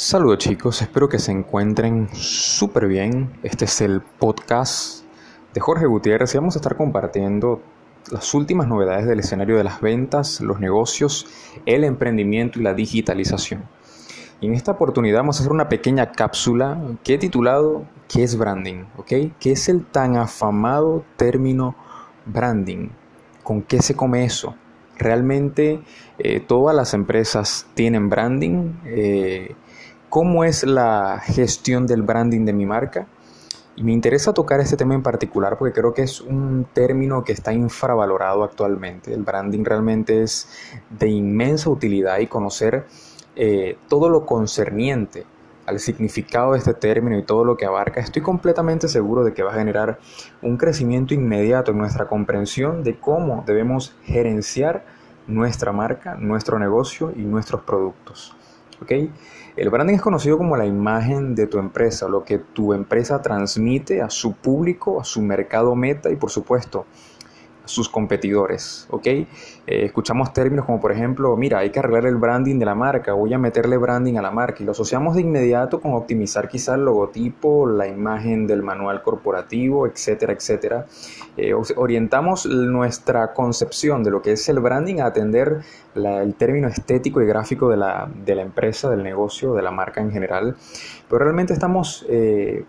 Saludos chicos, espero que se encuentren súper bien. Este es el podcast de Jorge Gutiérrez y vamos a estar compartiendo las últimas novedades del escenario de las ventas, los negocios, el emprendimiento y la digitalización. En esta oportunidad vamos a hacer una pequeña cápsula que he titulado ¿Qué es branding? ¿Ok? ¿Qué es el tan afamado término branding? ¿Con qué se come eso? Realmente eh, todas las empresas tienen branding. Eh, ¿Cómo es la gestión del branding de mi marca? Y me interesa tocar este tema en particular porque creo que es un término que está infravalorado actualmente. El branding realmente es de inmensa utilidad y conocer eh, todo lo concerniente al significado de este término y todo lo que abarca, estoy completamente seguro de que va a generar un crecimiento inmediato en nuestra comprensión de cómo debemos gerenciar nuestra marca, nuestro negocio y nuestros productos. ¿Okay? El branding es conocido como la imagen de tu empresa, lo que tu empresa transmite a su público, a su mercado meta y por supuesto sus competidores, ¿ok? Eh, escuchamos términos como por ejemplo, mira, hay que arreglar el branding de la marca, voy a meterle branding a la marca y lo asociamos de inmediato con optimizar quizá el logotipo, la imagen del manual corporativo, etcétera, etcétera. Eh, orientamos nuestra concepción de lo que es el branding a atender el término estético y gráfico de la, de la, empresa, del negocio, de la marca en general, pero realmente estamos... Eh,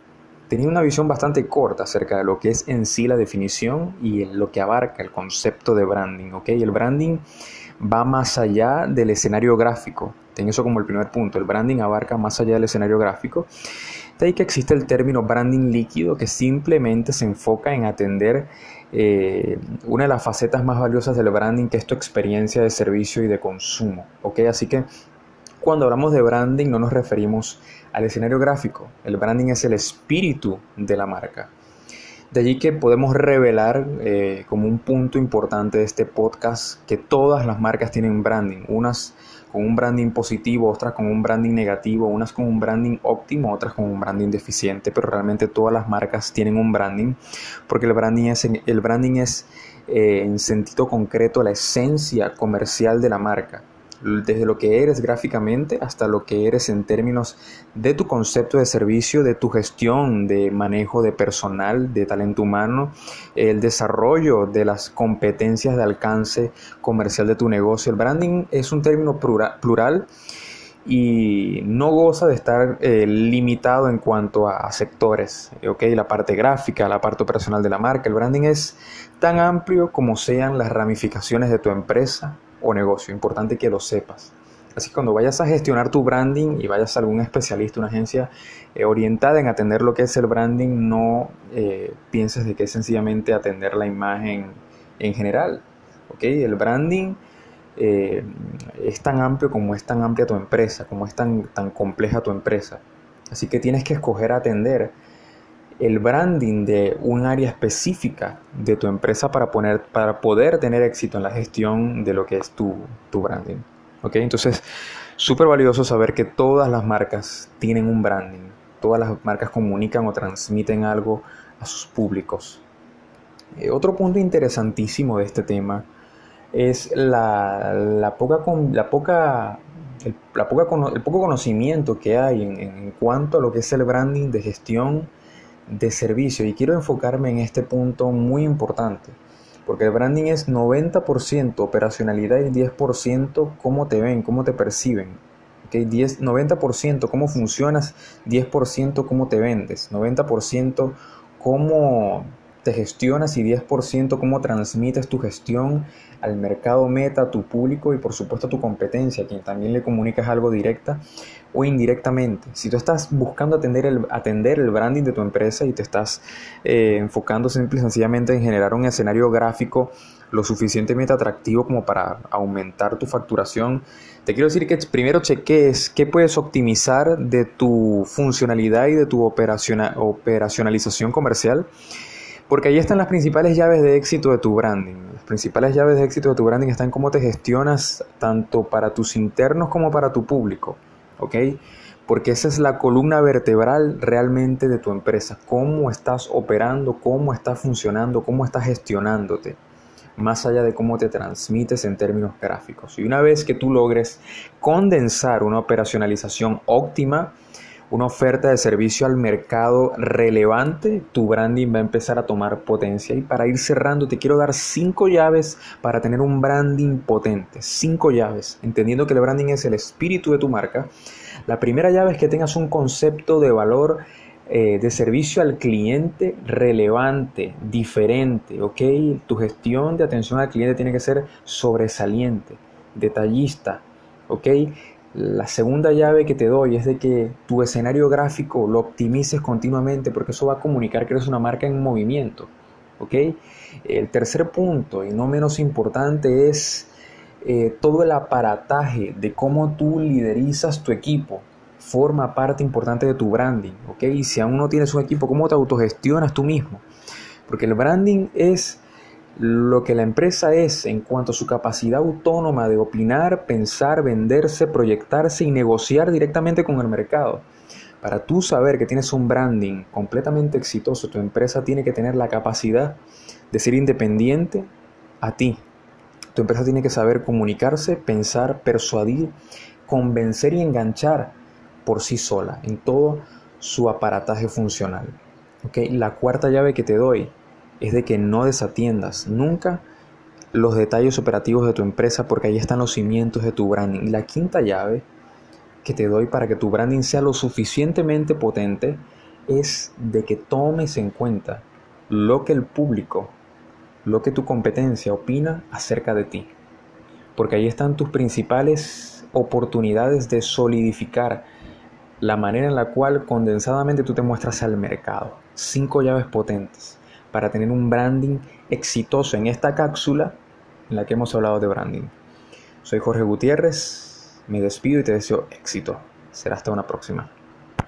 tenía una visión bastante corta acerca de lo que es en sí la definición y lo que abarca el concepto de branding. ¿okay? El branding va más allá del escenario gráfico. Ten eso como el primer punto. El branding abarca más allá del escenario gráfico. De ahí que existe el término branding líquido que simplemente se enfoca en atender eh, una de las facetas más valiosas del branding que es tu experiencia de servicio y de consumo. ¿okay? Así que cuando hablamos de branding no nos referimos al escenario gráfico. El branding es el espíritu de la marca. De allí que podemos revelar eh, como un punto importante de este podcast que todas las marcas tienen branding, unas con un branding positivo, otras con un branding negativo, unas con un branding óptimo, otras con un branding deficiente, pero realmente todas las marcas tienen un branding porque el branding es, el branding es eh, en sentido concreto la esencia comercial de la marca desde lo que eres gráficamente hasta lo que eres en términos de tu concepto de servicio, de tu gestión, de manejo de personal, de talento humano, el desarrollo de las competencias de alcance comercial de tu negocio. El branding es un término plural y no goza de estar eh, limitado en cuanto a, sectores, ¿okay? la parte gráfica, la parte operacional de la marca. El branding es tan amplio como sean las ramificaciones de tu empresa, o negocio. Importante que lo sepas. Así que cuando vayas a gestionar tu branding y vayas a algún especialista, una agencia eh, orientada en atender lo que es el branding, no eh, pienses de que es sencillamente atender la imagen en general. ¿okay? El branding eh, es tan amplio como es tan amplia tu empresa, como es tan, tan compleja tu empresa. Así que tienes que escoger atender el branding de un área específica de tu empresa para, poner, para poder tener éxito en la gestión de lo que es tu, tu branding. ¿ok? Entonces, súper valioso saber que todas las marcas tienen un branding, todas las marcas comunican o transmiten algo a sus públicos. Eh, otro punto interesantísimo de este tema es la, la poca, la poca el, la poca, el poco conocimiento que hay en, en, cuanto a lo que es el branding de gestión de servicio y quiero enfocarme en este punto muy importante porque el branding es 90% operacionalidad y 10% cómo te ven, cómo te perciben. ¿okay? 10, 90% cómo funcionas, 10% cómo te vendes, 90% cómo te gestionas y 10% cómo transmites tu gestión al mercado meta, a tu público y por supuesto a tu competencia, quien también le comunicas algo directa o indirectamente. Si tú estás buscando atender el, atender el branding de tu empresa y te estás eh, enfocando simple y sencillamente en generar un escenario gráfico lo suficientemente atractivo como para aumentar tu facturación, te quiero decir que primero cheques qué puedes optimizar de tu funcionalidad y de tu operacionalización comercial porque ahí están las principales llaves de éxito de tu branding. Las principales llaves de éxito de tu branding están cómo te gestionas tanto para tus internos como para tu público. ¿Ok? Porque esa es la columna vertebral realmente de tu empresa. Cómo estás operando, cómo estás funcionando, cómo estás gestionándote. más allá de cómo te transmites en términos gráficos. Y una vez que tú logres condensar una operacionalización óptima, una oferta de servicio al mercado relevante, tu branding va a empezar a tomar potencia. Y para ir cerrando, te quiero dar cinco llaves para tener un branding potente. Cinco llaves, entendiendo que el branding es el espíritu de tu marca. La primera llave es que tengas un concepto de valor eh, de servicio al cliente relevante, diferente, ¿ok? Tu gestión de atención al cliente tiene que ser sobresaliente, detallista, ¿ok? La segunda llave que te doy es de que tu escenario gráfico lo optimices continuamente porque eso va a comunicar que eres una marca en movimiento. ¿ok? El tercer punto, y no menos importante, es eh, todo el aparataje de cómo tú liderizas tu equipo. Forma parte importante de tu branding. ¿ok? Y si aún no tienes un equipo, ¿cómo te autogestionas tú mismo? Porque el branding es lo que la empresa es en cuanto a su capacidad autónoma de opinar, pensar, venderse, proyectarse y negociar directamente con el mercado. Para tú saber que tienes un branding completamente exitoso, tu empresa tiene que tener la capacidad de ser independiente a ti. Tu empresa tiene que saber comunicarse, pensar, persuadir, convencer y enganchar por sí sola en todo su aparataje funcional. ¿Okay? La cuarta llave que te doy es de que no desatiendas nunca los detalles operativos de tu empresa porque ahí están los cimientos de tu branding. Y la quinta llave que te doy para que tu branding sea lo suficientemente potente es de que tomes en cuenta lo que el público, lo que tu competencia opina acerca de ti. Porque ahí están tus principales oportunidades de solidificar la manera en la cual condensadamente tú te muestras al mercado. Cinco llaves potentes para tener un branding exitoso en esta cápsula en la que hemos hablado de branding. Soy Jorge Gutiérrez, me despido y te deseo éxito. Será hasta una próxima.